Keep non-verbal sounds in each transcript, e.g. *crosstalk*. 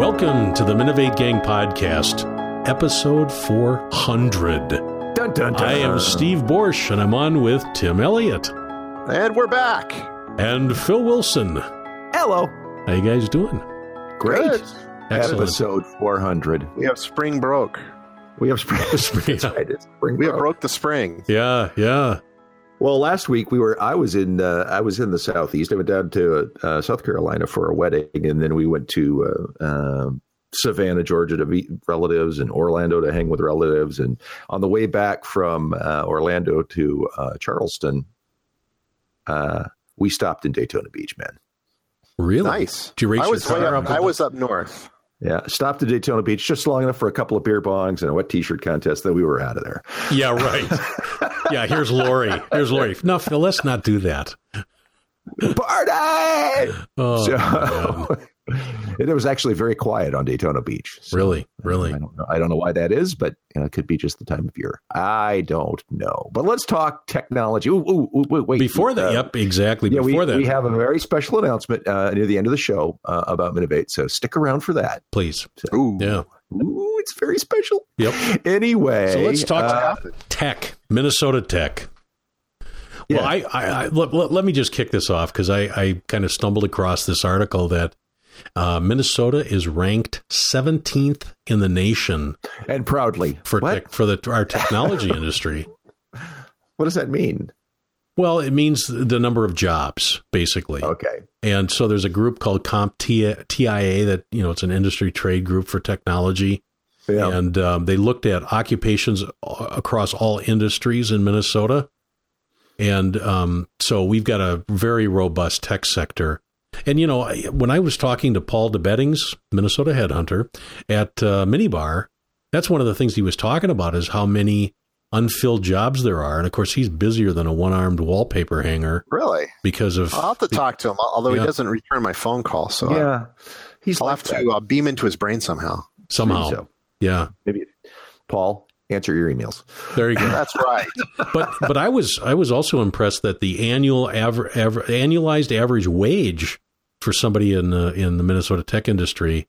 Welcome to the Minnov8 Gang podcast, episode 400. Dun, dun, dun. I am Steve Borsch, and I'm on with Tim Elliott And we're back. and Phil Wilson. Hello. How you guys doing? Great. Good. Excellent. Episode 400. We have spring broke. We have *laughs* spring. That's right. It's spring We have broke the spring. Yeah, yeah. Well, last week we were. I was in. Uh, I was in the southeast. I went down to uh, South Carolina for a wedding, and then we went to uh, um Savannah, Georgia, to meet relatives, and Orlando to hang with relatives. And on the way back from uh, Orlando to uh, Charleston, uh, we stopped in Daytona Beach, man. Really? Nice. Did you race I was your way up, up? I was up north. Yeah, stopped at Daytona Beach just long enough for a couple of beer bongs and a wet T-shirt contest. Then we were out of there. Yeah, right. *laughs* yeah, here's Lori. Here's Lori. No, Phil, let's not do that. Party! Oh, *laughs* so, and *laughs* it was actually very quiet on Daytona Beach. So really, really. I don't know. I don't know why that is, but you know, it could be just the time of year. I don't know. But let's talk technology. Ooh, ooh, ooh, wait. Before that, Uh, yep, exactly. Yeah, we, Before that, we have a very special announcement uh, near the end of the show uh, about Minnov8. So stick around for that. please. Ooh. Yeah. Ooh, it's very special. Yep. Anyway, So let's talk uh, tech, Minnesota tech. Well, I, I, I let, let, let me just kick this off because I, I kind of stumbled across this article that uh, Minnesota is ranked 17th in the nation and proudly for for the our technology *laughs* industry. What does that mean? Well, it means the number of jobs, basically. Okay. And so there's a group called CompTIA that you know it's an industry trade group for technology, Yeah. and um, they looked at occupations across all industries in Minnesota. And um, so we've got a very robust tech sector. And you know, when I was talking to Paul DeBettignies, Minnesota headhunter, at uh, Minnebar, that's one of the things he was talking about is how many unfilled jobs there are. And of course, he's busier than a one-armed wallpaper hanger Really? because of I'll have to talk to him, although Yeah. he doesn't return my phone call. So yeah. He's I'll like have to uh, beam into his brain somehow. somehow. So Yeah, maybe Paul, answer your emails. there you go. *laughs* That's right. but but I was I was also impressed that the annual aver, aver, annualized average wage for somebody in the in the Minnesota tech industry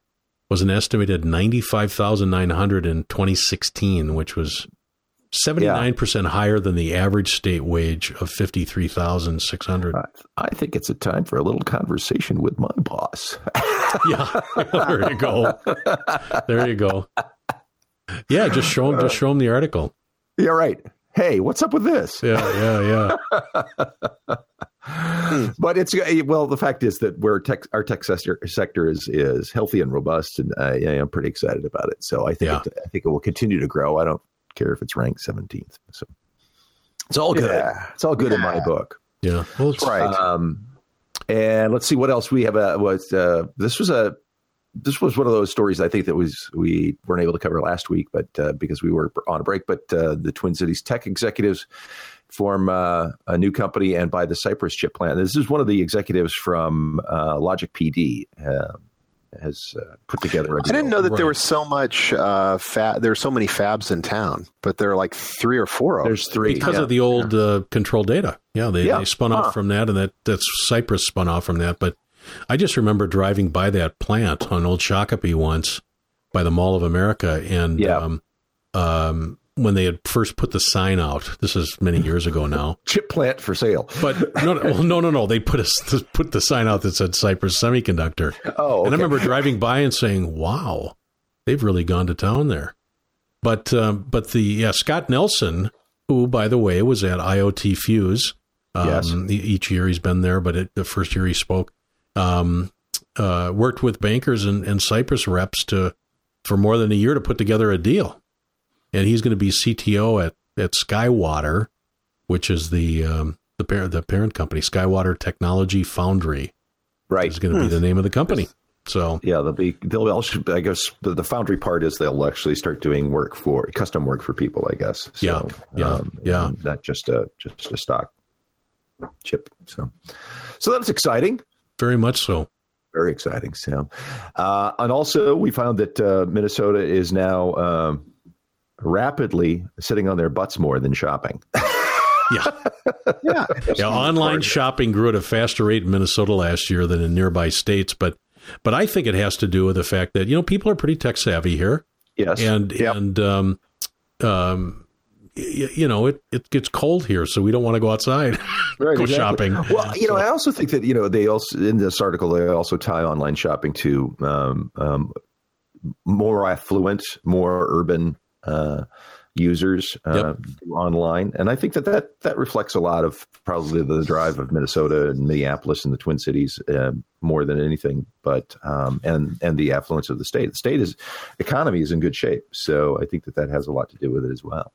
was an estimated ninety five thousand nine hundred in twenty sixteen, which was seventy nine percent higher than the average state wage of fifty three thousand six hundred. I, I think it's a time for a little conversation with my boss. Yeah, *laughs* there you go. There you go. Yeah, just show them. just show them the article. yeah, right. Hey, what's up with this? Yeah, yeah, yeah. *laughs* But it's uh, well, the fact is that where tech, our tech sector, sector is is healthy and robust, and uh, yeah, I'm pretty excited about it. So I think Yeah. it, I think it will continue to grow. I don't care if it's ranked 17th. So it's all good. Yeah. It's all good in my book. Yeah. Well, it's, That's right. Um, and let's see what else we have. Uh, was uh, this was a this was one of those stories I think that was we weren't able to cover last week, but uh, because we were on a break. But uh, the Twin Cities tech executives form uh, a new company and buy the Cypress chip plant. This is one of the executives from uh, Logic PD. Uh, has uh, put together. a I didn't know that Right. there was so much uh, fab. There are so many fabs in town, but there are like three or four of them. There's three because yeah. of the old uh, control data. Yeah, they, Yeah. they spun Huh. off from that, and that that's Cypress spun off from that. But I just remember driving by that plant on Old Shakopee once by the Mall of America, and Yeah. um, um, when they had first put the sign out. This is many years ago now. *laughs* chip plant for sale. But no, no, no, no, no. They put a put the sign out that said Cypress Semiconductor, Oh, and I remember driving by and saying, "Wow, they've really gone to town there." But um, but the yeah Scott Nelson, who by the way was at IoT Fuse, um, Yes. each year he's been there, but it, the first year he spoke, um, uh, worked with bankers and, and Cypress reps to for more than a year to put together a deal, and he's going to be CTO at at Skywater, which is the um, the parent the parent company, Skywater Technology Foundry right. is going to be the name of the company. So Yeah, they'll be. They'll also. I guess the, the foundry part is they'll actually start doing work for custom work for people. I guess. So, Yeah, yeah, yeah. and Not just a just a stock chip. So, so that's exciting. Very much so. Very exciting. Sam. uh, and also we found that uh, Minnesota is now um, rapidly sitting on their butts more than shopping. *laughs* Yeah. yeah. Yeah, online shopping grew at a faster rate in Minnesota last year than in nearby states, but But I think it has to do with the fact that you know people are pretty tech savvy here. Yes, and yep. and um, um, y- you know it it gets cold here, so we don't want to go outside, *laughs* right, go exactly. shopping. Well, you know, I also think that you know they also in this article they also tie online shopping to um, um, more affluent, more urban. Uh, users uh, yep. online, and I think that, that that reflects a lot of probably the drive of Minnesota and Minneapolis and the Twin Cities uh, more than anything, but um, and and the affluence of the state. The state is economy is in good shape, so I think that that has a lot to do with it as well.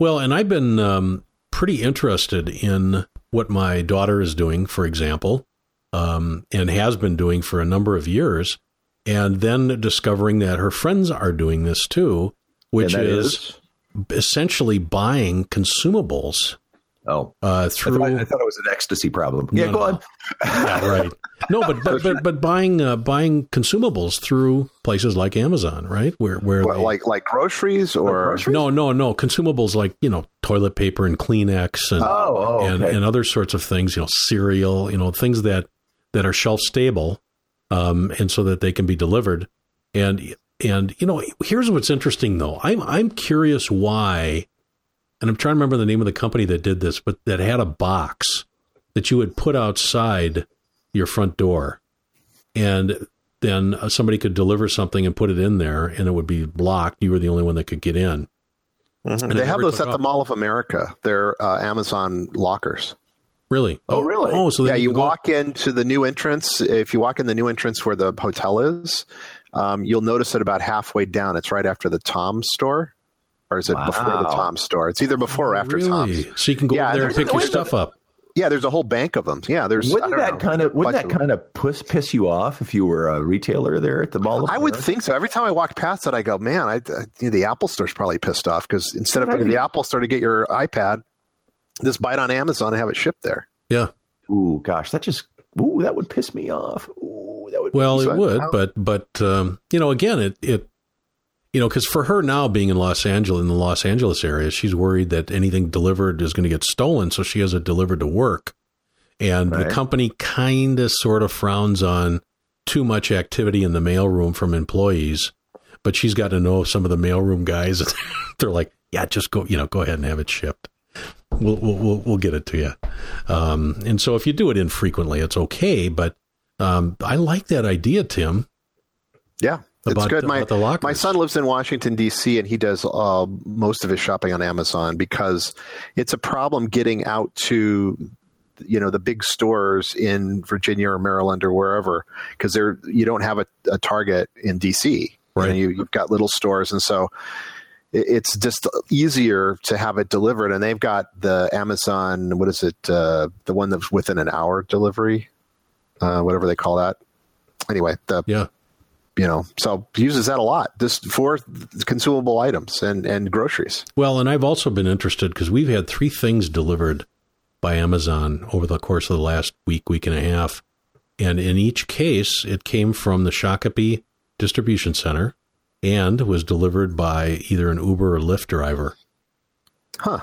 Well, and I've been um, pretty interested in what my daughter is doing, for example, um, and has been doing for a number of years, and then discovering that her friends are doing this too, which is, is essentially buying consumables. Oh, uh, through. I thought, I thought, it was an ecstasy problem. Yeah, no, go on. yeah, right. No, but but but, but buying uh, buying consumables through places like Amazon, right? Where where what, they, like like groceries or groceries? no no no consumables like you know toilet paper and Kleenex and oh, oh and, and other sorts of things. You know, cereal. You know, things that that are shelf stable, um, and so that they can be delivered. And and you know, here's what's interesting though. I'm I'm curious why, and I'm trying to remember the name of the company that did this, but that had a box that you would put outside your front door, and then uh, somebody could deliver something and put it in there, and it would be locked. You were the only one that could get in. Mm-hmm. They have those at the Mall of America. They're uh, Amazon lockers. Really? Oh, really? Oh, so yeah, you walk into the new entrance. If you walk in the new entrance where the hotel is, um, you'll notice it about halfway down. It's right after the Tom store, or is it wow. before the Tom store? It's either before or after really? Tom's. So you can go yeah, there and pick your stuff up. Yeah, there's a whole bank of them. Yeah, there's. Wouldn't that know, kind of wouldn't that kind of piss, piss you off if you were a retailer there at the mall? I would think so. Every time I walk past it, I go, "Man, I, I the Apple Store's probably pissed off because instead of going to the Apple Store to get your iPad, just buy it on Amazon and have it shipped there." Yeah. Ooh, gosh, that just ooh, that would piss me off. Ooh that would. Well, it would, out. but but um, you know, again, it it you know, because for her now being in Los Angeles in the Los Angeles area, she's worried that anything delivered is going to get stolen, so she has it delivered to work, and right. the company kind of sort of frowns on too much activity in the mailroom from employees. But she's got to know some of the mailroom guys. *laughs* They're like, yeah, just go, you know, go ahead and have it shipped. We'll we'll we'll, get it to you. Um, and so if you do it infrequently, it's okay. But um, I like that idea, Tim. Yeah, about, it's good. My my son lives in Washington D.C. and he does uh, most of his shopping on Amazon because it's a problem getting out to you know the big stores in Virginia or Maryland or wherever because there you don't have a, a Target in D.C. Right, you, you've got little stores and so it's just easier to have it delivered and they've got the amazon what is it uh, the one that's within an hour delivery uh, whatever they call that. Anyway, the yeah, you know, so uses that a lot just for consumable items and and groceries. Well, and I've also been interested because we've had three things delivered by Amazon over the course of the last week, week and a half, and in each case, it came from the Shakopee distribution center and was delivered by either an Uber or Lyft driver. Huh.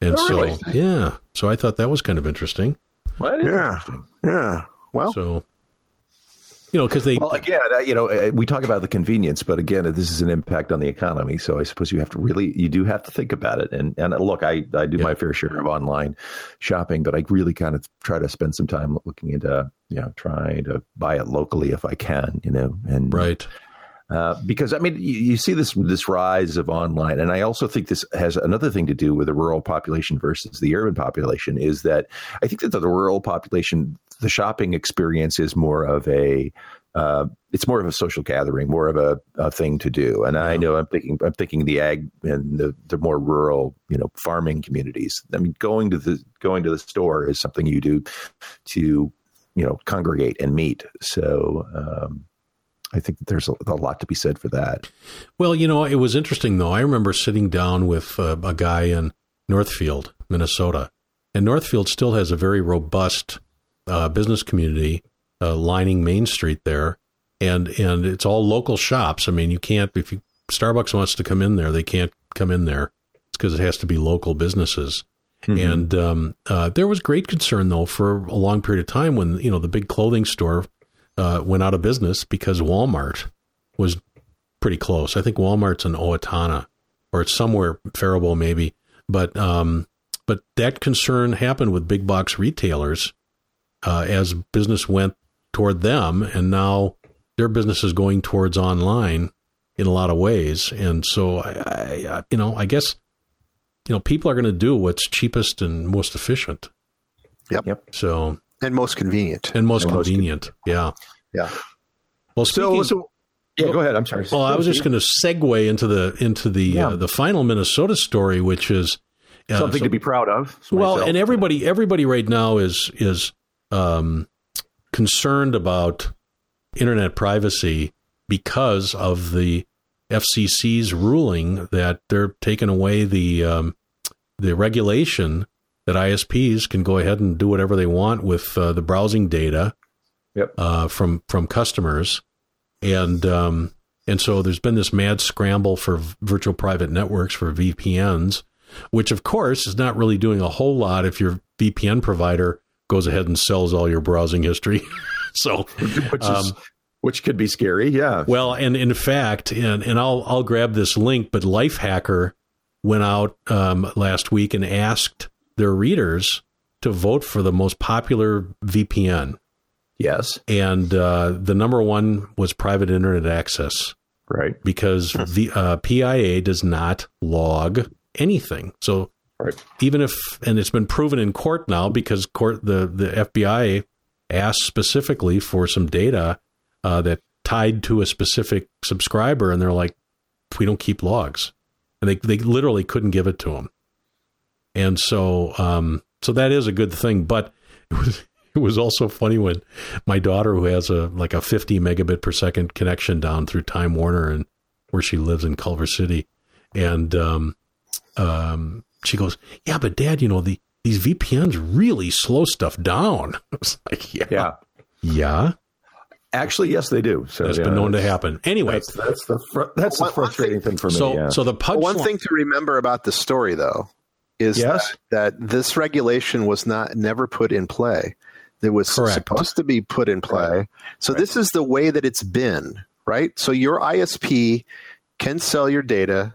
And oh, so, really? yeah. So I thought that was kind of interesting. Well, yeah. Interesting. Yeah. Well, so you know, because they well again, uh, you know, uh, we talk about the convenience, but again, this is an impact on the economy. So I suppose you have to really, you do have to think about it. And and look, I I do yeah. my fair share of online shopping, but I really kind of try to spend some time looking into, you know, trying to buy it locally if I can, you know, and right. Uh, because I mean, you, you, see this this rise of online, and I also think this has another thing to do with the rural population versus the urban population. Is that I think that the rural population the shopping experience is more of a uh, it's more of a social gathering, more of a, a thing to do. And yeah. I know I'm thinking I'm thinking the ag and the, the more rural, you know, farming communities. I mean, going to the going to the store is something you do to you know congregate and meet. So um, I think there's a, a, lot to be said for that. Well, you know, it was interesting though. I remember sitting down with uh, a guy in Northfield, Minnesota, and Northfield still has a very robust uh, business community uh, lining Main Street there, and and it's all local shops. I mean, you can't if you, Starbucks wants to come in there, they can't come in there. It's because it has to be local businesses. Mm-hmm. And um, uh, there was great concern though for a long period of time when you know the big clothing store uh, went out of business because Walmart was pretty close. I think Walmart's in Owatonna or it's somewhere Faribault maybe, but um, but that concern happened with big box retailers uh, as business went toward them, and now their business is going towards online in a lot of ways. And so, I, I you know, I guess you know people are going to do what's cheapest and most efficient. Yep. Yep. So and most convenient and most and convenient. Most yeah. Yeah. Well, speaking, so, so yeah, go ahead. I'm sorry. Well, I was just going to segue into the into the yeah. uh, the final Minnesota story, which is uh, something so, to be proud of. Well, myself. and everybody everybody right now is is um, concerned about internet privacy because of the FCC's ruling that they're taking away the um, the regulation that ISPs can go ahead and do whatever they want with uh, the browsing data yep. uh, from from customers, and um, and so there's been this mad scramble for virtual private networks for VPNs, which of course is not really doing a whole lot if your VPN provider goes ahead and sells all your browsing history. *laughs* so, which, um, is, which could be scary. Yeah. Well, and in fact, and, and I'll, I'll grab this link, but Lifehacker went out um, last week and asked their readers to vote for the most popular VPN. Yes. And uh, the number one was private internet access. Right. Because the uh, PIA does not log anything. So right. even if, and it's been proven in court now because court the, the FBI asked specifically for some data uh, that tied to a specific subscriber, and they're like, we don't keep logs. And they, they literally couldn't give it to them. And so, um, so that is a good thing. But it was, *laughs* it was also funny when my daughter, who has a like a 50 megabit per second connection down through Time Warner and where she lives in Culver City, and um, um, she goes, "Yeah, but Dad, you know the these VPNs really slow stuff down." *laughs* I was like, "Yeah, yeah, yeah." Actually, yes, they do. So that's yeah, been known to happen. Anyway, that's, that's the fr- that's the frustrating thing, thing, for me. So, yeah. so the punch one thing to remember about the story, though, is yes? that, that, this regulation was not never put in play. It was Correct. supposed to be put in play. Right. So right. this is the way that it's been, right? So your ISP can sell your data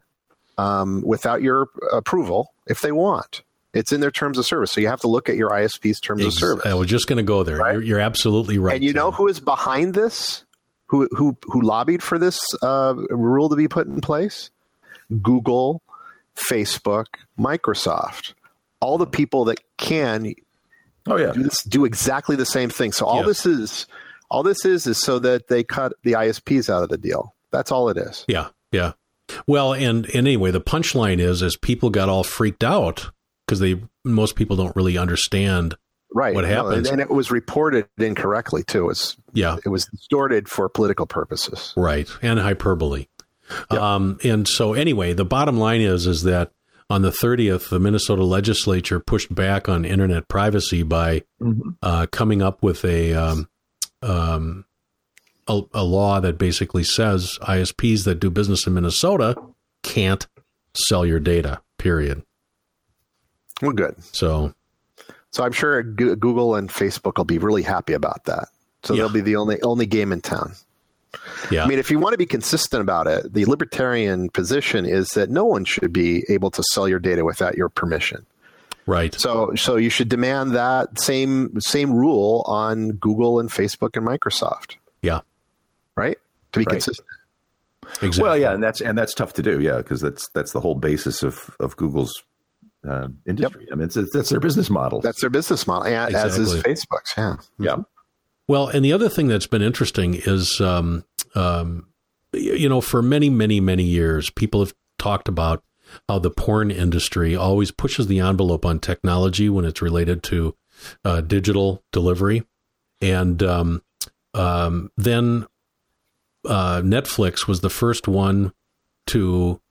um, without your approval if they want. It's in their terms of service. So you have to look at your ISP's terms Ex- of service. I was just going to go there. Right? You're, you're, absolutely right. And you know who is behind this? Who who who lobbied for this uh, rule to be put in place? Google, Facebook, Microsoft, all the people that can Oh yeah, do, this, do exactly the same thing. So all yes. this is, all this is, is so that they cut the ISPs out of the deal. That's all it is. Yeah, yeah. Well, and, and anyway, the punchline is, as people got all freaked out because they most people don't really understand right what happens, no, and, it was reported incorrectly too. It was yeah, it was distorted for political purposes, right, and hyperbole. Yep. Um, and so anyway, the bottom line is is that on the 30th, the Minnesota legislature pushed back on internet privacy by mm-hmm. uh, coming up with a, um, um, a, a law that basically says ISPs that do business in Minnesota can't sell your data. Period. Well, good. So, so I'm sure Google and Facebook will be really happy about that. So yeah. they'll be the only only game in town. Yeah. I mean, if you want to be consistent about it, the libertarian position is that no one should be able to sell your data without your permission. Right. So so you should demand that same same rule on Google and Facebook and Microsoft. Yeah. Right? To be right. consistent. Exactly. Well, yeah, and that's and that's tough to do, yeah, because that's that's the whole basis of of Google's uh, industry. Yep. I mean, it's, it's, that's their business model. That's their business model, exactly. as is Facebook's. Yeah. Yeah. Well, and the other thing that's been interesting is, um, um, you know, for many, many, many years, people have talked about how the porn industry always pushes the envelope on technology when it's related to uh, digital delivery. And um, um then uh, Netflix was the first one to,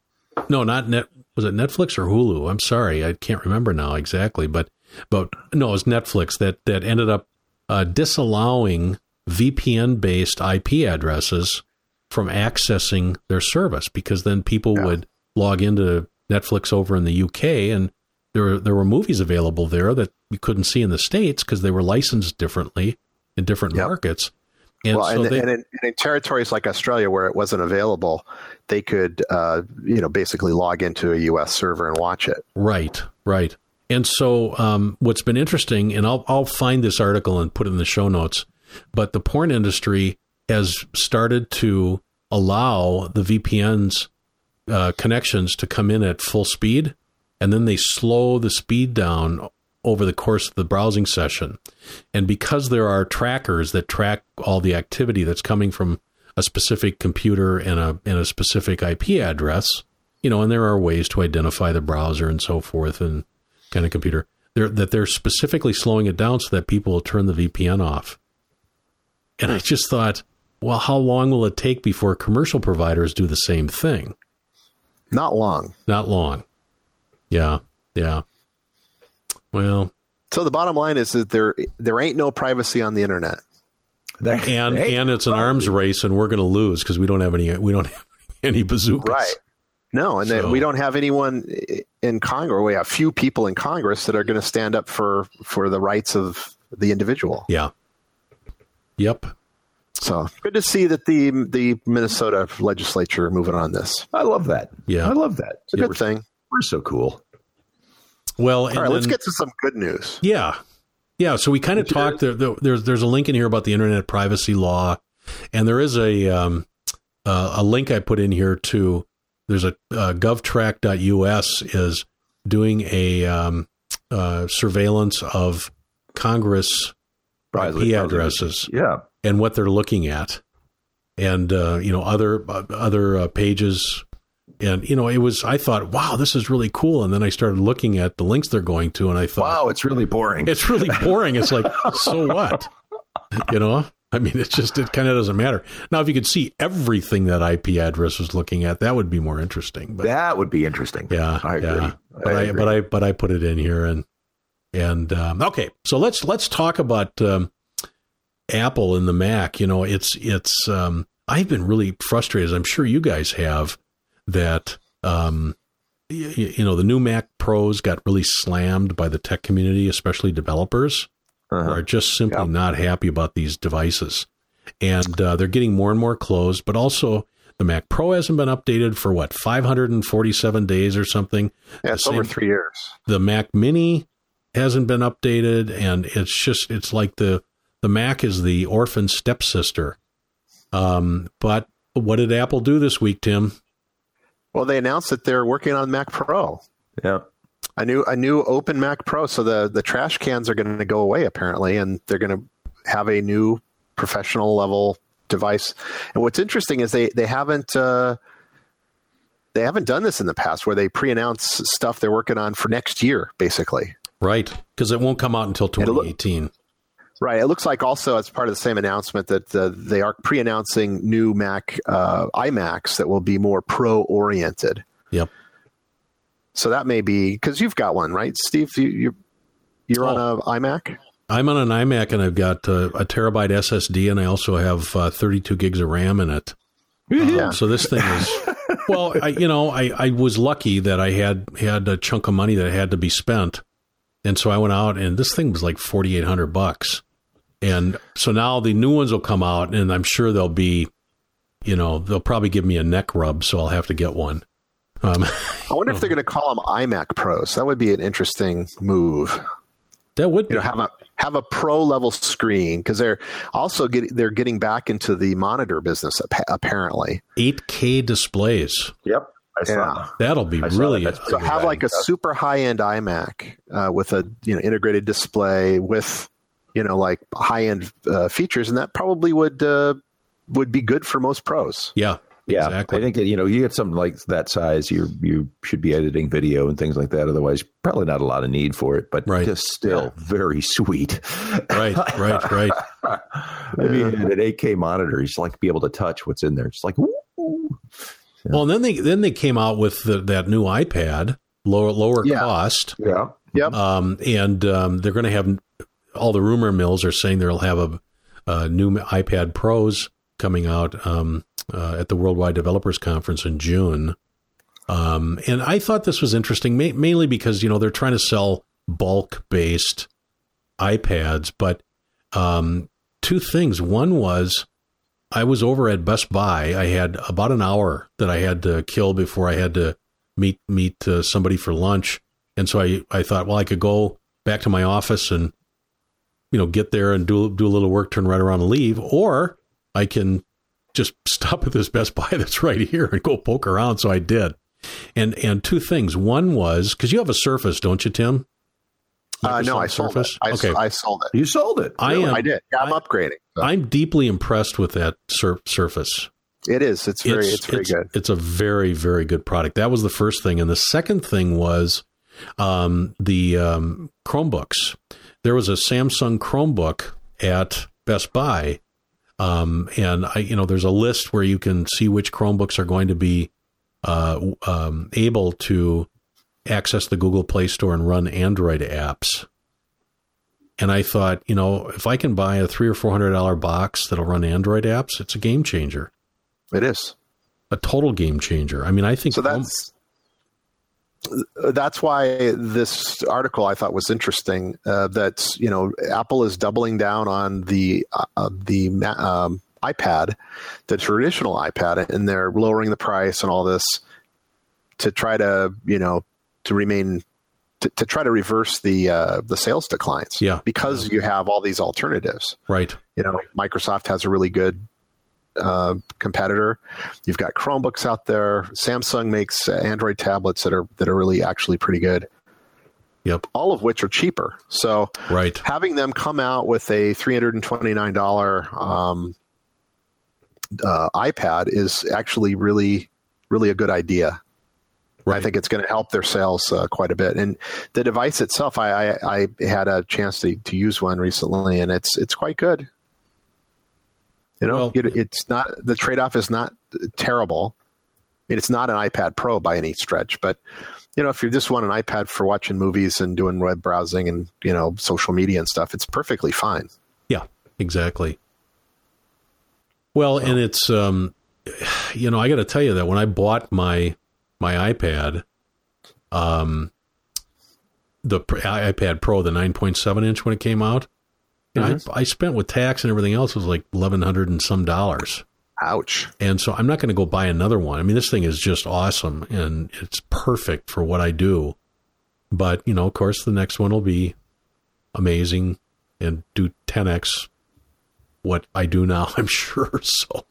no, not net, was it Netflix or Hulu? I'm sorry, I can't remember now exactly, but but no, it was Netflix that that ended up uh, disallowing VPN based IP addresses from accessing their service because then people yeah. would log into Netflix over in the UK and there were, there were movies available there that you couldn't see in the States because they were licensed differently in different yep. markets. And well, so and, they, and, in, and, in, territories like Australia where it wasn't available, they could, uh, you know, basically log into a U.S. server and watch it. Right, right. And so, um, what's been interesting, and I'll I'll find this article and put it in the show notes, but the porn industry has started to allow the VPNs uh, connections to come in at full speed, and then they slow the speed down over the course of the browsing session. And because there are trackers that track all the activity that's coming from a specific computer and a and a specific IP address, you know, and there are ways to identify the browser and so forth and kind of computer. They're, that they're specifically slowing it down so that people will turn the VPN off. And I just thought, well, how long will it take before commercial providers do the same thing? Not long. Not long. Yeah. Yeah. Well, so the bottom line is that there there ain't no privacy on the internet. and and it's an arms race, and we're going to lose because we don't have any we don't have *laughs* any bazookas. Right. No, and so. we don't have anyone in Congress. We have few people in Congress that are going to stand up for for the rights of the individual. Yeah. Yep. So good to see that the the Minnesota legislature moving on this. I love that. Yeah, I love that. It's a good thing. We're so cool. Well, all right, then, let's get to some good news. Yeah, yeah. So we kind of talked. There, there, there's there's a link in here about the internet privacy law, and there is a um, uh, a link I put in here to. There's a uh, govtrack.us is doing a um, uh, surveillance of Congress IP addresses. Yeah, and what they're looking at, and uh, you know other uh, other uh, pages. And you know it was i thought wow this is really cool. And then i started looking at the links they're going to and i thought wow it's really boring. It's really boring. It's like *laughs* so what? You know i mean it's just it kind of doesn't matter. Now if you could see everything that ip address was looking at that would be more interesting but that would be interesting. Yeah i agree. yeah. but I, I but i but i put it in here and and um, okay so let's let's talk about um, apple and the mac. You know it's it's um, i've been really frustrated i'm sure you guys have that um, you, you, know the new Mac Pros got really slammed by the tech community, especially developers, uh-huh. are just simply yeah. not happy about these devices, and uh, they're getting more and more closed. But also, the Mac Pro hasn't been updated for what 547 days or something. Yeah, it's same, over three years. The Mac Mini hasn't been updated, and it's just it's like the the Mac is the orphan stepsister. Um, but what did Apple do this week, Tim? Well, they announced that they're working on Mac Pro. Yeah. A new a new open Mac Pro. So the the trash cans are going to go away apparently, and they're going to have a new professional level device. And what's interesting is they they haven't uh, they haven't done this in the past where they pre-announce stuff they're working on for next year, basically. Right, because it won't come out until 2018. Right. It looks like also as part of the same announcement that uh, they are pre-announcing new Mac uh, iMacs that will be more pro-oriented. Yep. So that may be because you've got one, right, Steve? You, you're you're oh. on a iMac. I'm on an iMac and I've got uh, a terabyte SSD and I also have uh, 32 gigs of RAM in it. Yeah. Um, so this thing is *laughs* well, I, you know, I, I was lucky that I had had a chunk of money that had to be spent, and so I went out and this thing was like 4,800 bucks. And so now the new ones will come out, and I'm sure they'll be, you know, they'll probably give me a neck rub, so I'll have to get one. Um, I wonder if they're going to call them iMac Pros. That would be an interesting move. That would you know, have a have a pro level screen because they're also getting they're getting back into the monitor business apparently. 8K displays. Yep. I yeah. That'll be really that. so have like a super high end iMac uh, with a you know integrated display with you know like high end uh, features, and that probably would uh, would be good for most pros. Yeah, yeah, exactly. I think you know you get something like that size, you you should be editing video and things like that. Otherwise, probably not a lot of need for it, but right. just still yeah. very sweet. Right, right, right. *laughs* I mean, an 8K monitor, you just like to be able to touch what's in there. It's like, ooh. Yeah. Well, and then they then they came out with the, that new iPad, lower lower yeah. cost. Yeah. Yep. Um, and um, they're going to have all the rumor mills are saying they'll have a, a new iPad Pros coming out um, uh, at the Worldwide Developers Conference in June. Um, and I thought this was interesting, ma- mainly because you know they're trying to sell bulk based iPads, but um, two things. One was I was over at Best Buy. I had about an hour that I had to kill before I had to meet meet uh, somebody for lunch, and so I I thought, well, I could go back to my office and you know get there and do do a little work, turn right around and leave, or I can just *laughs* stop at this Best Buy that's right here and go poke around. So I did, and and two things. One was because you have a Surface, don't you, Tim? Uh, no, I sold Surface? it. I, okay. I sold it. You sold it. I am. I did. Yeah, I'm I, upgrading. So. I'm deeply impressed with that sur- Surface. It is. It's very. It's, it's very it's, good. It's a very very good product. That was the first thing, and the second thing was um, the um, Chromebooks. There was a Samsung Chromebook at Best Buy, um, and I, you know, there's a list where you can see which Chromebooks are going to be uh, um, able to access the Google Play Store and run Android apps. And I thought, you know, if I can buy a three or four hundred dollar box that'll run Android apps, it's a game changer. It is a total game changer. I mean, I think so. That's that's why this article I thought was interesting. Uh, that you know, Apple is doubling down on the uh, the um, iPad, the traditional iPad, and they're lowering the price and all this to try to you know to remain to, to try to reverse the uh, the sales declines. Yeah, because you have all these alternatives. Right. You know, Microsoft has a really good uh, competitor. You've got Chromebooks out there. Samsung makes Android tablets that are that are really actually pretty good. Yep. All of which are cheaper. So right. having them come out with a three hundred and twenty nine dollar um, uh, iPad is actually really really a good idea. Right. I think it's going to help their sales uh, quite a bit. And the device itself, I, I, I had a chance to, to use one recently, and it's it's quite good. You know, well, it, it's not the trade off is not terrible. I mean, it's not an iPad Pro by any stretch, but you know, if you just want an iPad for watching movies and doing web browsing and you know social media and stuff, it's perfectly fine. Yeah, exactly. Well, so. and it's um, you know, I got to tell you that when I bought my my iPad, um, the iPad Pro, the 9.7 inch when it came out, mm-hmm. I, I spent with tax and everything else was like eleven hundred and some dollars. Ouch! And so I'm not going to go buy another one. I mean, this thing is just awesome and it's perfect for what I do. But you know, of course, the next one will be amazing and do 10x what I do now. *laughs* I'm sure. So,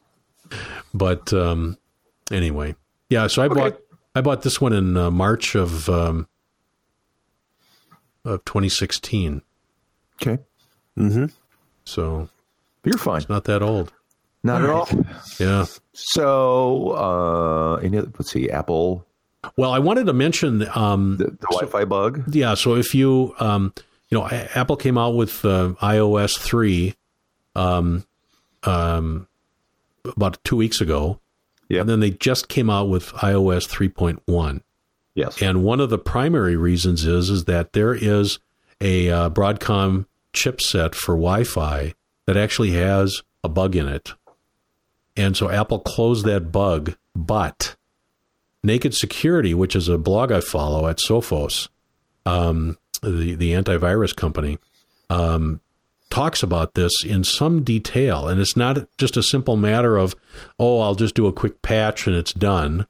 but um, anyway, yeah. So I okay. bought I bought this one in uh, March of um, of 2016. Okay. Mm-hmm. So you're fine. It's not that old. Not all at right. all. Yeah. So, uh, any, let's see, Apple. Well, I wanted to mention um, the, the Wi-Fi so, bug. Yeah. So if you, um, you know, Apple came out with uh, iOS three, um, um, about two weeks ago, yeah. And then they just came out with iOS 3.1. Yes. And one of the primary reasons is is that there is a uh, Broadcom chipset for Wi-Fi that actually has a bug in it. And so Apple closed that bug, but Naked Security, which is a blog I follow at Sophos, um, the the antivirus company, um, talks about this in some detail. And it's not just a simple matter of, oh, I'll just do a quick patch and it's done.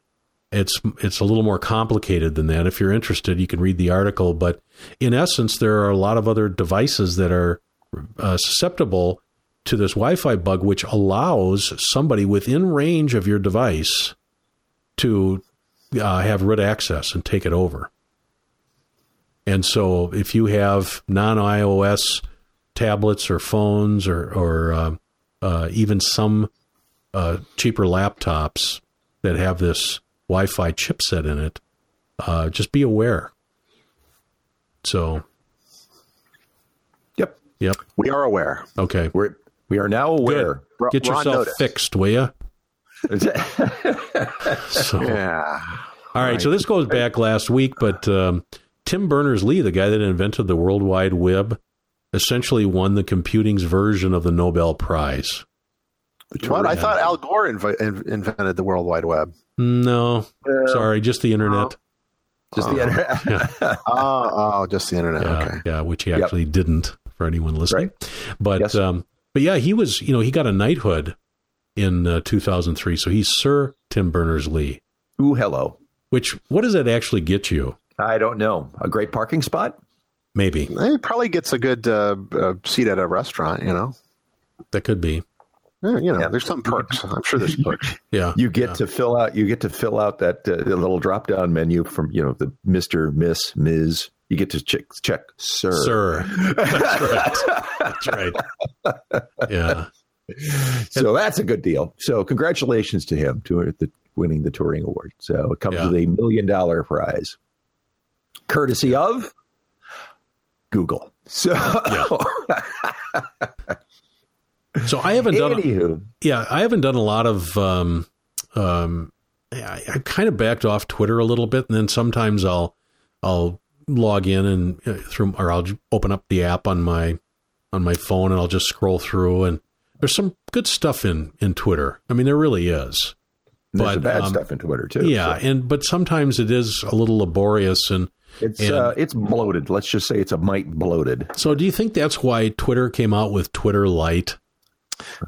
It's it's a little more complicated than that. If you're interested, you can read the article. But in essence, there are a lot of other devices that are uh, susceptible to this Wi-Fi bug, which allows somebody within range of your device to uh, have root access and take it over. And so, if you have non-iOS tablets or phones or or uh, uh, even some uh, cheaper laptops that have this Wi-Fi chipset in it, uh, just be aware. So, yep, yep, we are aware. Okay, we're we are now aware. Good. Get We're yourself fixed, will you? *laughs* so, yeah. All right, so this goes back last week, but um, Tim Berners Lee, the guy that invented the World Wide Web, essentially won the computing's version of the Nobel Prize. What? I thought Al Gore inv- invented the World Wide Web. No, uh, sorry, just the internet. Just the internet. *laughs* yeah. *laughs* oh, oh, just the internet. Yeah, okay. yeah, which he actually yep. didn't for anyone listening. Right. But yes. um, but yeah, he was. You know, he got a knighthood in uh, 2003. So he's Sir Tim Berners Lee. Ooh, hello. Which what does that actually get you? I don't know. A great parking spot? Maybe. It probably gets a good uh, uh, seat at a restaurant. You know, that could be. Yeah, you know, yeah. there's some perks. I'm sure there's *laughs* perks. yeah, you get yeah. to fill out. You get to fill out that uh, little drop down menu from you know the Mister, Miss, Ms. You get to check, check, sir, sir. That's right. That's right. Yeah. *laughs* So that's a good deal. So congratulations to him to the winning the Turing Award. So it comes yeah. with a million dollar prize, courtesy of Google. So, yeah. *laughs* so I haven't done. Anywho. Yeah, I haven't done a lot of. Um, um, I, I kind of backed off Twitter a little bit, and then sometimes I'll I'll log in and uh, through, or I'll open up the app on my on my phone, and I'll just scroll through, and there's some good stuff in in Twitter. I mean, there really is. There's but, bad um, stuff in Twitter too. Yeah, so. and but sometimes it is a little laborious and it's and, uh, it's bloated. Let's just say it's a mite bloated. So, do you think that's why Twitter came out with Twitter Lite?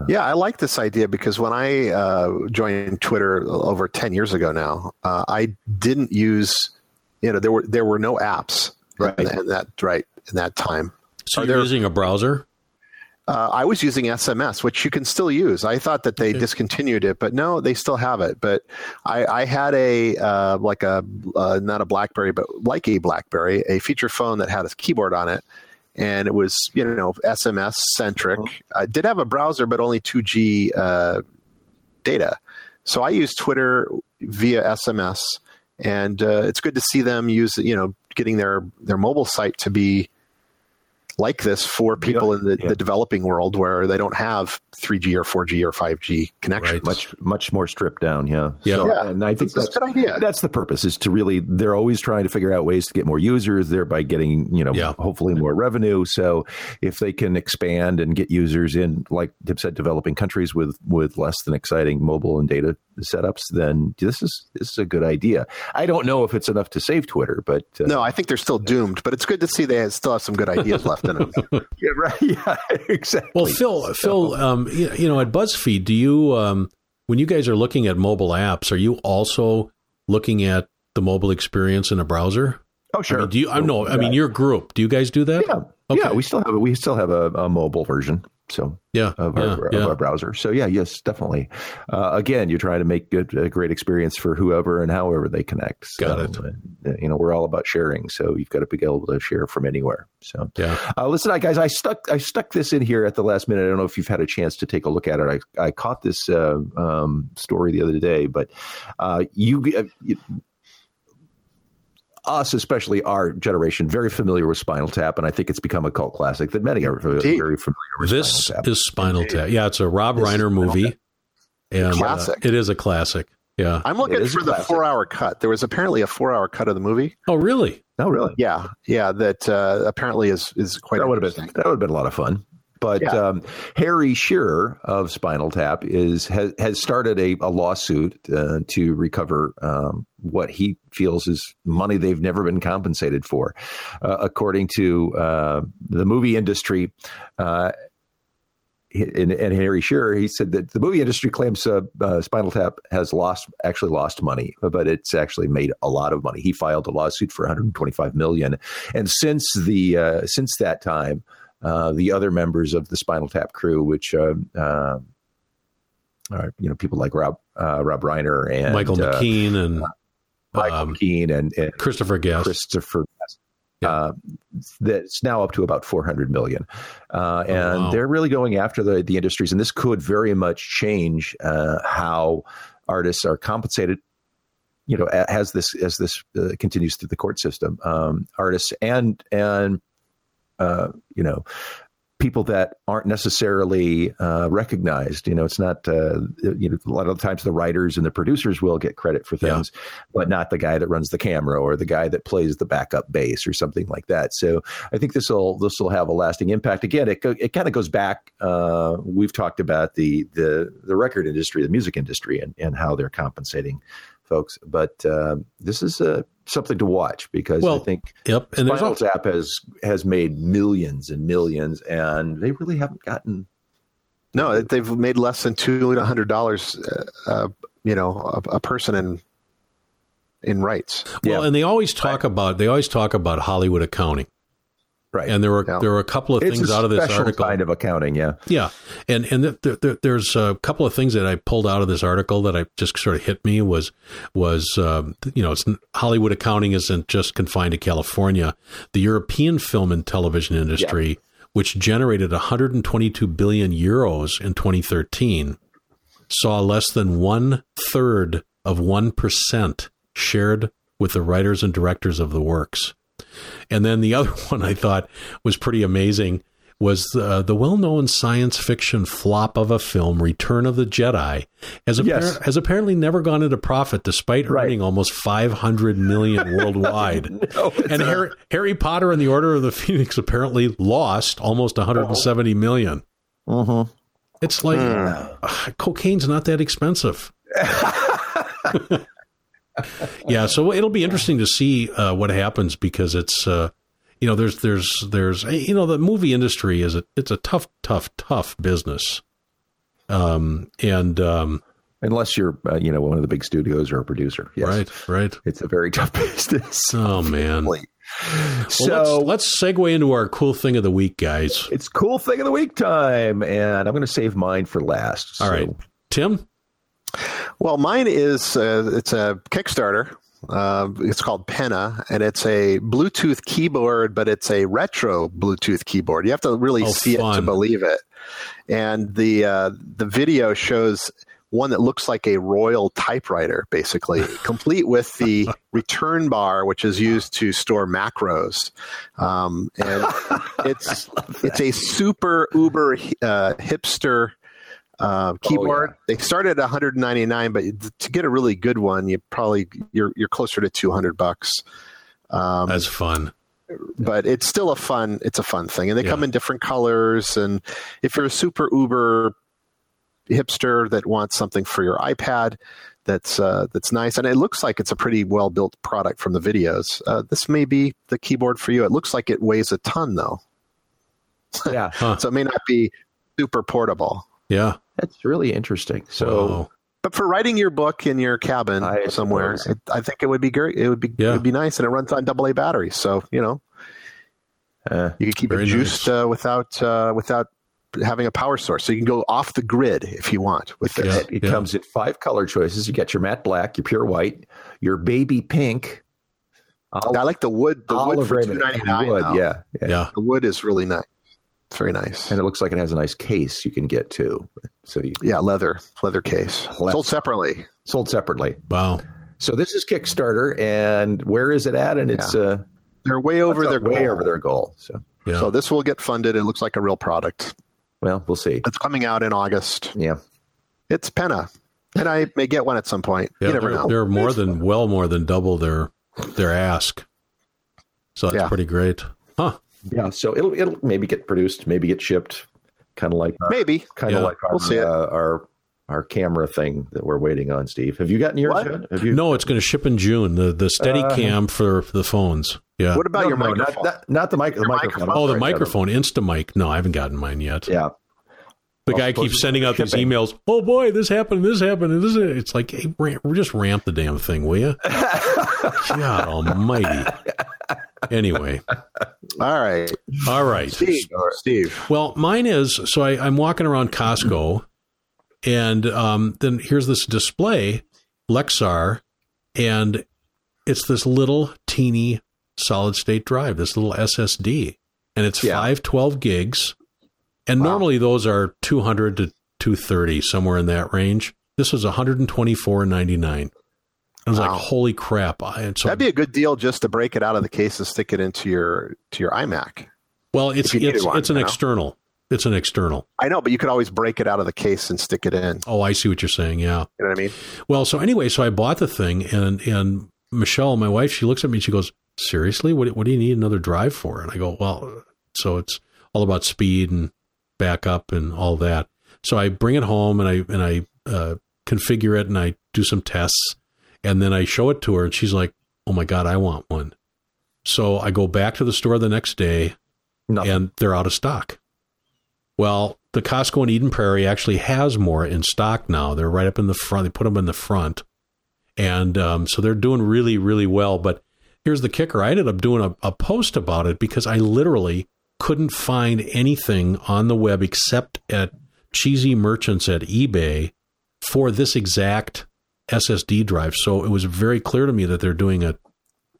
Yeah, I like this idea because when I uh, joined Twitter over ten years ago now, uh, I didn't use, you know, there were there were no apps right in, in that right in that time. So Are you're there, using a browser? Uh, I was using SMS, which you can still use. I thought that they okay. discontinued it, but no, they still have it. But I, I had a uh, like a uh, not a BlackBerry, but like a BlackBerry, a feature phone that had a keyboard on it, and it was you know SMS centric. Uh-huh. I did have a browser, but only two G uh, data. So I used Twitter via SMS, and uh, it's good to see them use you know getting their their mobile site to be like this for people yeah, in the, yeah. the, developing world where they don't have 3G or 4G or 5G connections. Right. Much much more stripped down. Yeah. Yeah. So, yeah. And I think that's, that's, a good idea. That's the purpose is to really they're always trying to figure out ways to get more users, thereby getting you know yeah. hopefully more revenue. So if they can expand and get users in, like Tip said, developing countries with with less than exciting mobile and data setups, then this is this is a good idea. I don't know if it's enough to save Twitter, but uh, no, I think they're still doomed. But it's good to see they still have some good ideas *laughs* left in them. *laughs* yeah, right. *laughs* Yeah, exactly. Well, Phil, so. Phil, um, you know, at BuzzFeed, do you um, when you guys are looking at mobile apps, are you also looking at the mobile experience in a browser? Oh, sure. I mean, do you? I know. I mean, your group. Do you guys do that? Yeah. Okay. Yeah, we still have a, we still have a, a mobile version. So yeah, of our, yeah, of our browser. So yeah, yes, definitely. Uh, again, you're trying to make good, a great experience for whoever and however they connect. So, Got it. Uh, you know, we're all about sharing, so you've got to be able to share from anywhere. So yeah. Uh, listen, guys, I stuck I stuck this in here at the last minute. I don't know if you've had a chance to take a look at it. I I caught this uh, um, story the other day, but uh, you, uh, you us, especially our generation, very familiar with Spinal Tap, and I think it's become a cult classic that many are very familiar with. This Spinal Tap. is Spinal Indeed. Tap. Yeah, it's a Rob this Reiner movie, and uh, classic. Uh, it is a classic. Yeah, I'm looking for the four-hour cut. There was apparently a four-hour cut of the movie. Oh, really? Oh, really? Yeah, yeah. That uh, apparently is is quite. That would have been that would have been a lot of fun. But yeah. um, Harry Shearer of Spinal Tap is has, has started a, a lawsuit uh, to recover um, what he feels is money they've never been compensated for, uh, according to uh, the movie industry. Uh, and, and, Harry Shearer, he said that the movie industry claims uh, uh, Spinal Tap has lost, actually lost money, but it's actually made a lot of money. He filed a lawsuit for 125 million, and since the since that time, uh, the other members of the Spinal Tap crew, which uh, uh, are you know people like Rob uh, Rob Reiner and Michael uh, McKean and Michael um, McKean and, and, Christopher Guest. Christopher Guest. Yeah. that's now up to about 400 million. and oh, wow. they're really going after the, the industries. And this could very much change how artists are compensated you know as this as this uh, continues through the court system um, artists and and uh, you know, people that aren't necessarily uh, recognized. You know, it's not, uh, you know, a lot of the times the writers and the producers will get credit for things, yeah. but not the guy that runs the camera or the guy that plays the backup bass or something like that. So I think this will this will have a lasting impact. Again, it it kind of goes back. Uh, we've talked about the the the record industry, the music industry, and and how they're compensating folks. But uh, this is uh, something to watch because well, I think yep. And Spinal also- Tap has has made millions and millions, and they really haven't gotten No, they've made less than two hundred dollars, uh, uh, you know, a, a, person in in rights. Well, yeah. and they always talk right. about they always talk about Hollywood accounting. Right. And there were yeah. there were a couple of it's things out of this article. kind of accounting, yeah. Yeah. And and the, the, there's a couple of things that I pulled out of this article that I just sort of hit me was was um, you know, it's Hollywood accounting isn't just confined to California. The European film and television industry, yeah. which generated 122 billion euros in 2013, saw less than one third of one percent shared with the writers and directors of the works. And then the *laughs* other one I thought was pretty amazing was uh, the well-known science fiction flop of a film, Return of the Jedi, has, appar- yes. has apparently never gone into profit despite right. earning almost 500 million *laughs* worldwide. no, and Harry, Harry, Potter and the Order of the Phoenix apparently lost almost 170 oh. million. Mm-hmm. It's like mm. uh, cocaine's not that expensive. *laughs* *laughs* yeah, so it'll be interesting to see uh, what happens because it's uh, you know there's there's there's you know the movie industry is a it's a tough tough tough business, um, and um, unless you're uh, you know one of the big studios or a producer, yes. right, right, it's a very tough *laughs* business. Oh man. so well, let's, let's, segue into our cool thing of the week, guys. It's cool thing of the week time, and I'm going to save mine for last. All so. right, Tim. Well, mine is uh, it's a Kickstarter. Uh, it's called Penna, and it's a Bluetooth keyboard, but it's a retro Bluetooth keyboard. You have to really oh, see fun. it to believe it. And the uh, the video shows one that looks like a royal typewriter, basically, *laughs* complete with the return bar, which is used to store macros. Um, and *laughs* it's it's a super uber uh, hipster uh, keyboard. Oh, yeah. They start at 199, but to get a really good one, you probably you're you're closer to 200 bucks. Um, That's fun. But it's still a fun. It's a fun thing, and they yeah. come in different colors. And if you're a super uber hipster that wants something for your iPad, that's uh, that's nice, and it looks like it's a pretty well built product from the videos. Uh, this may be the keyboard for you. It looks like it weighs a ton, though. *laughs* Yeah, huh. so it may not be super portable. Yeah, that's really interesting. So, but for writing your book in your cabin I somewhere, it, I think it would be great. It would be yeah. it would be nice, and it runs on double A batteries. So you know, uh, you can keep it juiced nice. uh, without uh, without having a power source. So you can go off the grid if you want with this. Yeah, it yeah. comes in five color choices. You get your matte black, your pure white, your baby pink. I like the wood. The wood for two ninety nine. Yeah, yeah, yeah. The wood is really nice. It's very nice, and it looks like it has a nice case you can get too. So you, yeah, leather leather case leather. sold separately. Sold separately. Wow. So this is Kickstarter, and where is it at? And it's yeah. uh, they're way over their way goal. over their goal. So yeah. so this will get funded. It looks like a real product. Well, we'll see. It's coming out in August. Yeah, it's Penna, and I may get one at some point. Yeah, you never they're, know. They're more than well more than double their their ask. So that's yeah. pretty great, huh? Yeah, so it'll it'll maybe get produced, maybe get shipped, kind of like our, maybe kind of yeah. like our, we'll see uh, our our camera thing that we're waiting on. Steve, have you gotten yours what? yet? Have you? No, it's going to ship in June. The the steady uh, cam for the phones. Yeah. What about no, your no, microphone? Not, not, not the, mic- the microphone. Oh, the microphone, Instamic. No, I haven't gotten mine yet. Yeah. The guy keeps sending out shipping. these emails. Oh boy, this happened. This happened. And this. It's like, hey, ramp, just ramp the damn thing, will you? *laughs* God Almighty. Anyway. All right. All right. Steve. Steve. Well, mine is so I, am walking around Costco, and um, then here's this display, Lexar, and it's this little teeny solid state drive, this little SSD, and it's yeah. 512 gigs and wow. normally those are 200 to 230, somewhere in that range. This was 124.99. I was wow. like, "Holy crap!" I, so, That'd be a good deal just to break it out of the case and stick it into your to your iMac. Well, it's it's one, it's an know? external. It's an external. I know, but you could always break it out of the case and stick it in. Oh, I see what you're saying. Yeah. You know what I mean? Well, so anyway, so I bought the thing, and and Michelle, my wife, she looks at me and she goes, "Seriously, what what do you need another drive for?" And I go, "Well, so it's all about speed and backup and all that. So I bring it home and I and I uh, configure it and I do some tests and then I show it to her and she's like, "Oh my god, I want one." So I go back to the store the next day Nothing. and they're out of stock. Well, the Costco in Eden Prairie actually has more in stock now. They're right up in the front. They put them in the front, and um, so they're doing really, really well. But here's the kicker: I ended up doing a, a post about it because I literally couldn't find anything on the web except at cheesy merchants at eBay for this exact SSD drive. So it was very clear to me that they're doing a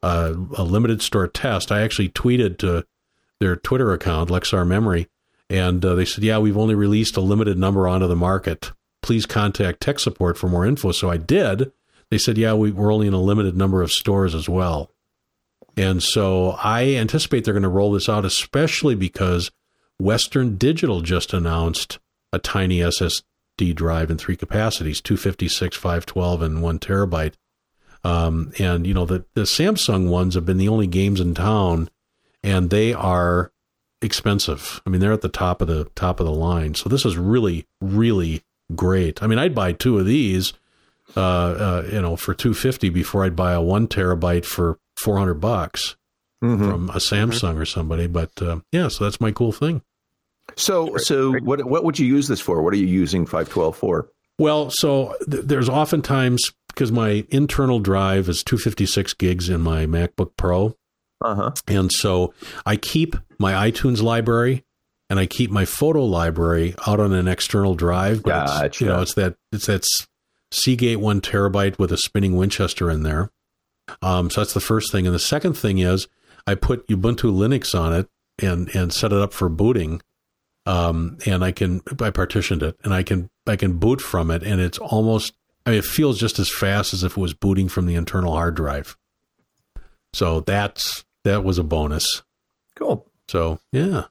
a, a limited store test. I actually tweeted to their Twitter account, Lexar Memory, and uh, they said, "Yeah, we've only released a limited number onto the market. Please contact tech support for more info." So I did. They said, "Yeah, we, we're only in a limited number of stores as well." And so I anticipate they're going to roll this out, especially because Western Digital just announced a tiny SSD drive in three capacities 256, 512, and one terabyte. Um, and, you know, the, the Samsung ones have been the only games in town, and they are expensive. I mean, they're at the top of the top of the line. So this is really, really great. I mean, I'd buy two of these, uh, uh, you know, for 250 before I'd buy a one terabyte for 400 bucks mm-hmm. from a Samsung mm-hmm. or somebody. But uh, yeah, so that's my cool thing. So, so what what would you use this for? What are you using 512 for? Well, so th- there's oftentimes because my internal drive is 256 gigs in my MacBook Pro. Uh-huh. And so I keep my iTunes library and I keep my photo library out on an external drive. But gotcha. it's, you know, it's that it's that Seagate one terabyte with a spinning Winchester in there. Um, so that's the first thing. And the second thing is I put Ubuntu Linux on it and and set it up for booting. Um, and I can I partitioned it and I can I can boot from it and it's almost I mean it feels just as fast as if it was booting from the internal hard drive. So that's that was a bonus. Cool. So yeah.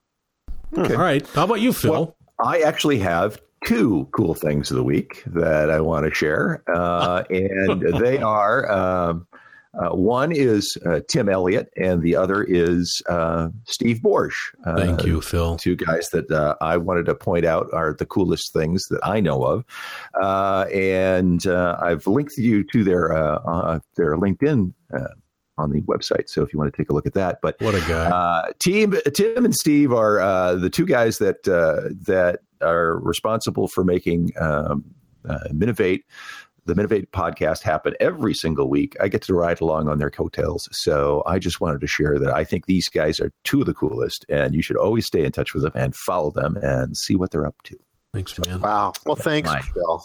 Okay. All right. How about you, Phil? Well, I actually have two cool things of the week that I want to share, uh, *laughs* and they are um, uh, one is uh, Tim Elliott, and the other is uh, Steve Borsch. Uh, Thank you, Phil. Two guys that uh, I wanted to point out are the coolest things that I know of, uh, and I've linked you to their their LinkedIn on the website. So if you want to take a look at that, but what a guy! Uh, team Tim and Steve are uh, the two guys that uh, that are responsible for making um, Minnov8 the Minnov8 podcast happen every single week. I get to ride along on their coattails. So I just wanted to share that I think these guys are two of the coolest, and you should always stay in touch with them and follow them and see what they're up to. Thanks, man. Wow. Well, thanks, Phil.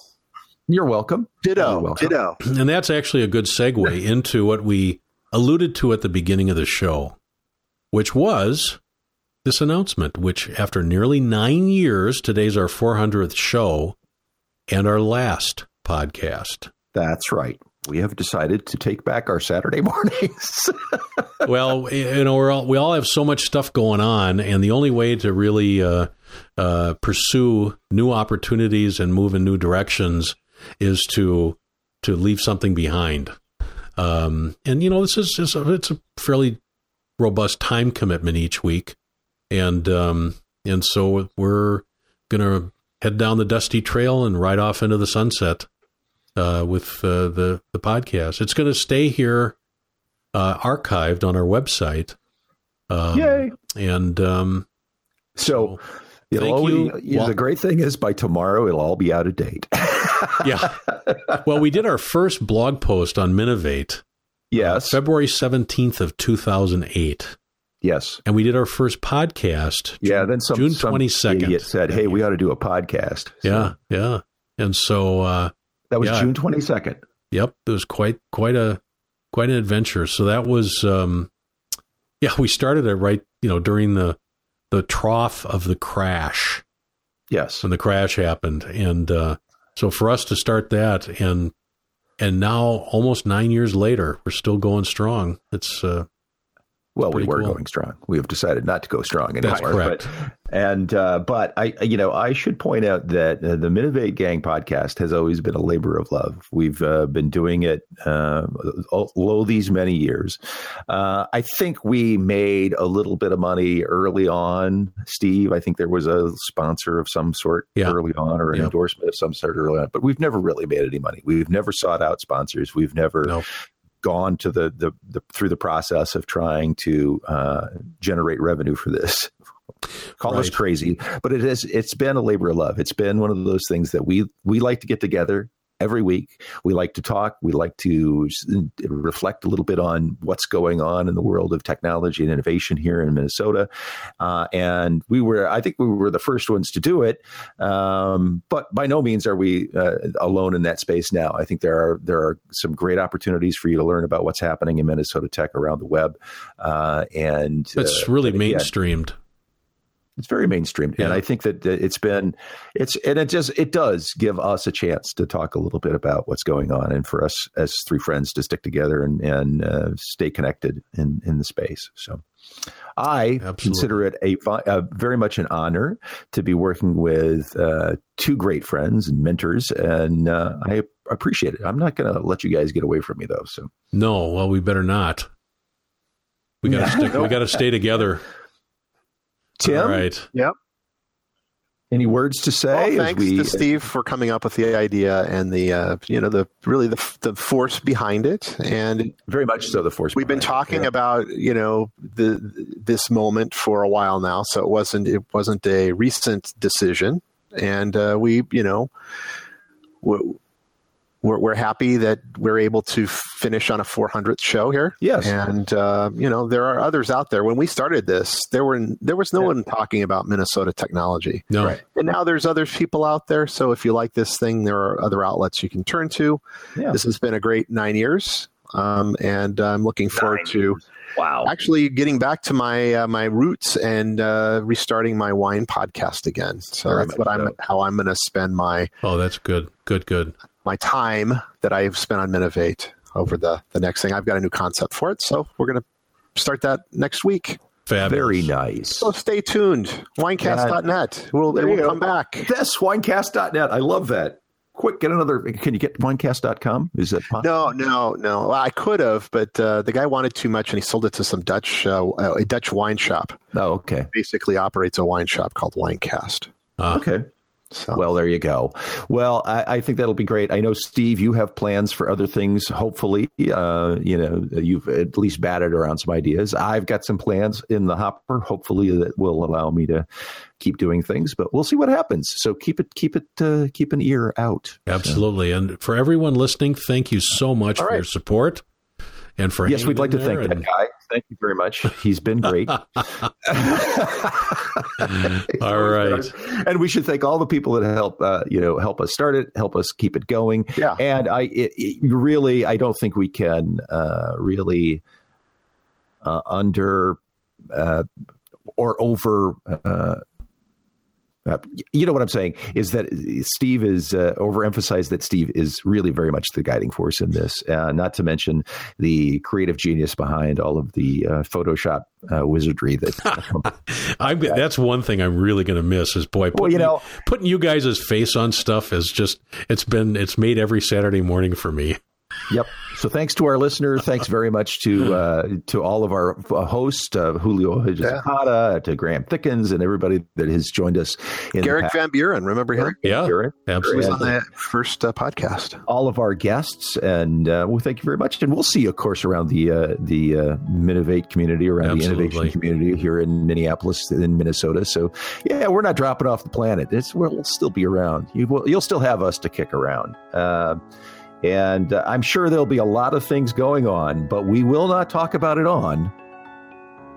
You're welcome. Ditto. You're welcome. Ditto. And that's actually a good segue into what we alluded to at the beginning of the show, which was this announcement, which after nearly nine years, today's our 400th show and our last podcast. That's right. We have decided to take back our Saturday *laughs* mornings. well, you know, we're all, we all have so much stuff going on, and the only way to really uh, uh, pursue new opportunities and move in new directions is to to leave something behind. Um, and you know, this is just a, it's a fairly robust time commitment each week, and um, and so we're gonna head down the dusty trail and ride off into the sunset uh, with uh, the the podcast. It's going to stay here, uh, archived on our website. Um, Yay! And um, so, so always, you. Well, the great thing is, by tomorrow, it'll all be out of date. *laughs* yeah. Well, we did our first blog post on Minnov8. Yes. February seventeenth of two thousand eight. Yes. And we did our first podcast. Yeah. Then some June twenty second. said, "Hey, we ought to do a podcast." So. Yeah. Yeah. And so uh, that was yeah. June twenty second. Yep, it was quite quite a quite an adventure. So that was, um, yeah, we started it right, you know, during the the trough of the crash. Yes, when the crash happened, and uh, so for us to start that, and and now almost nine years later, we're still going strong. It's uh, well, we were cool. going strong. We have decided not to go strong anymore. That's correct. But, and uh, but I, you know, I should point out that uh, the Minnov8 Gang podcast has always been a labor of love. We've uh, been doing it uh, all these many years. Uh, I think we made a little bit of money early on, Steve. I think there was a sponsor of some sort yeah. early on, or an yeah. endorsement of some sort early on. But we've never really made any money. We've never sought out sponsors. We've never. No gone to the, the, the through the process of trying to uh, generate revenue for this. *laughs* call right. us crazy, but it is it's been a labor of love. It's been one of those things that we we like to get together every week. We like to talk. We like to reflect a little bit on what's going on in the world of technology and innovation here in Minnesota. Uh, and we were, I think, we were the first ones to do it. Um, but by no means are we uh, alone in that space now. I think there are there are some great opportunities for you to learn about what's happening in Minnesota tech around the web. Uh, and it's really again, mainstreamed it's very mainstream, yeah. and I think that it's been it's and it just it does give us a chance to talk a little bit about what's going on, and for us as three friends to stick together and and uh, stay connected in in the space. So. I Absolutely. consider it a, a, very much an honor to be working with uh, two great friends and mentors, and uh, I appreciate it. I'm not going to let you guys get away from me, though. So no, well, we better not. We got to stick. We got to *laughs* stay together. Tim? Right. Yep. Any words to say? Well, thanks we, to Steve for coming up with the idea and the uh, you know the really the the force behind it, and very much so the force. We've been talking yeah. about you know the this moment for a while now, so it wasn't it wasn't a recent decision, and uh, we you know we're, we're happy that we're able to finish on a 400th show here. Yes, and uh, you know there are others out there. When we started this, there were there was no yeah. one talking about Minnesota technology. No, right. and now there's other people out there. So if you like this thing, there are other outlets you can turn to. Yeah. This has been a great nine years, um, and I'm looking forward nine to. Years. Wow! Actually, getting back to my uh, my roots and uh, restarting my wine podcast again. So Very that's what so. I'm how I'm going to spend my. Oh, that's good. Good. Good my time that I've spent on Minnov8 over the the next thing. I've got a new concept for it, so we're going to start that next week. Fabulous. Very nice. So stay tuned. Winecast.net. We'll, it will come back. Yes, winecast.net. I love that. Quick, get another. Can you get winecast.com? Is that possible? No, no, no. Well, I could have, but uh, the guy wanted too much and he sold it to some Dutch, uh, a Dutch wine shop. Oh, okay. Basically operates a wine shop called Winecast. Uh, okay. So. Well, there you go. Well, I, I, think that'll be great. I know, Steve, you have plans for other things. Hopefully, uh, you know, you've at least batted around some ideas. I've got some plans in the hopper. Hopefully, that will allow me to keep doing things. But we'll see what happens. So keep it, keep it, uh, keep an ear out. Absolutely. So. And for everyone listening, thank you so much All for right. your support and for yes, we'd like to thank and... that guy. Thank you very much. *laughs* He's been great. *laughs* *laughs* all right, and we should thank all the people that help uh, you know help us start it, help us keep it going. Yeah, and I it, it really I don't think we can uh, really uh, under uh, or over uh, uh, you know what I'm saying is that Steve is uh, overemphasized that Steve is really very much the guiding force in this. Uh, not to mention the creative genius behind all of the uh, Photoshop uh, wizardry that. *laughs* I'm, that's one thing I'm really going to miss is boy, putting, well, you know, putting you guys' face on stuff is just it's been it's made every Saturday morning for me. Yep. So thanks to our listeners. Thanks very much to *laughs* uh, to all of our uh, hosts, uh, Julio Hijikata, yeah. to Graeme Thickins, and everybody that has joined us. Garrick Van Buren, remember him? Yeah, Buren. absolutely. He was on the first uh, podcast. All of our guests, and uh, well, thank you very much. And we'll see, of course, around the uh, the uh, Minnov8 community, around absolutely. the innovation community here in Minneapolis, in Minnesota. So yeah, we're not dropping off the planet. It's we'll still be around. You will, you'll still have us to kick around. Uh, and uh, I'm sure there'll be a lot of things going on, but we will not talk about it on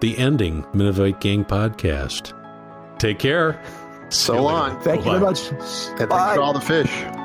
the ending Minnov8 Gang podcast. Take care. So long. Thank Bye-bye. you very much. And thanks for all the fish.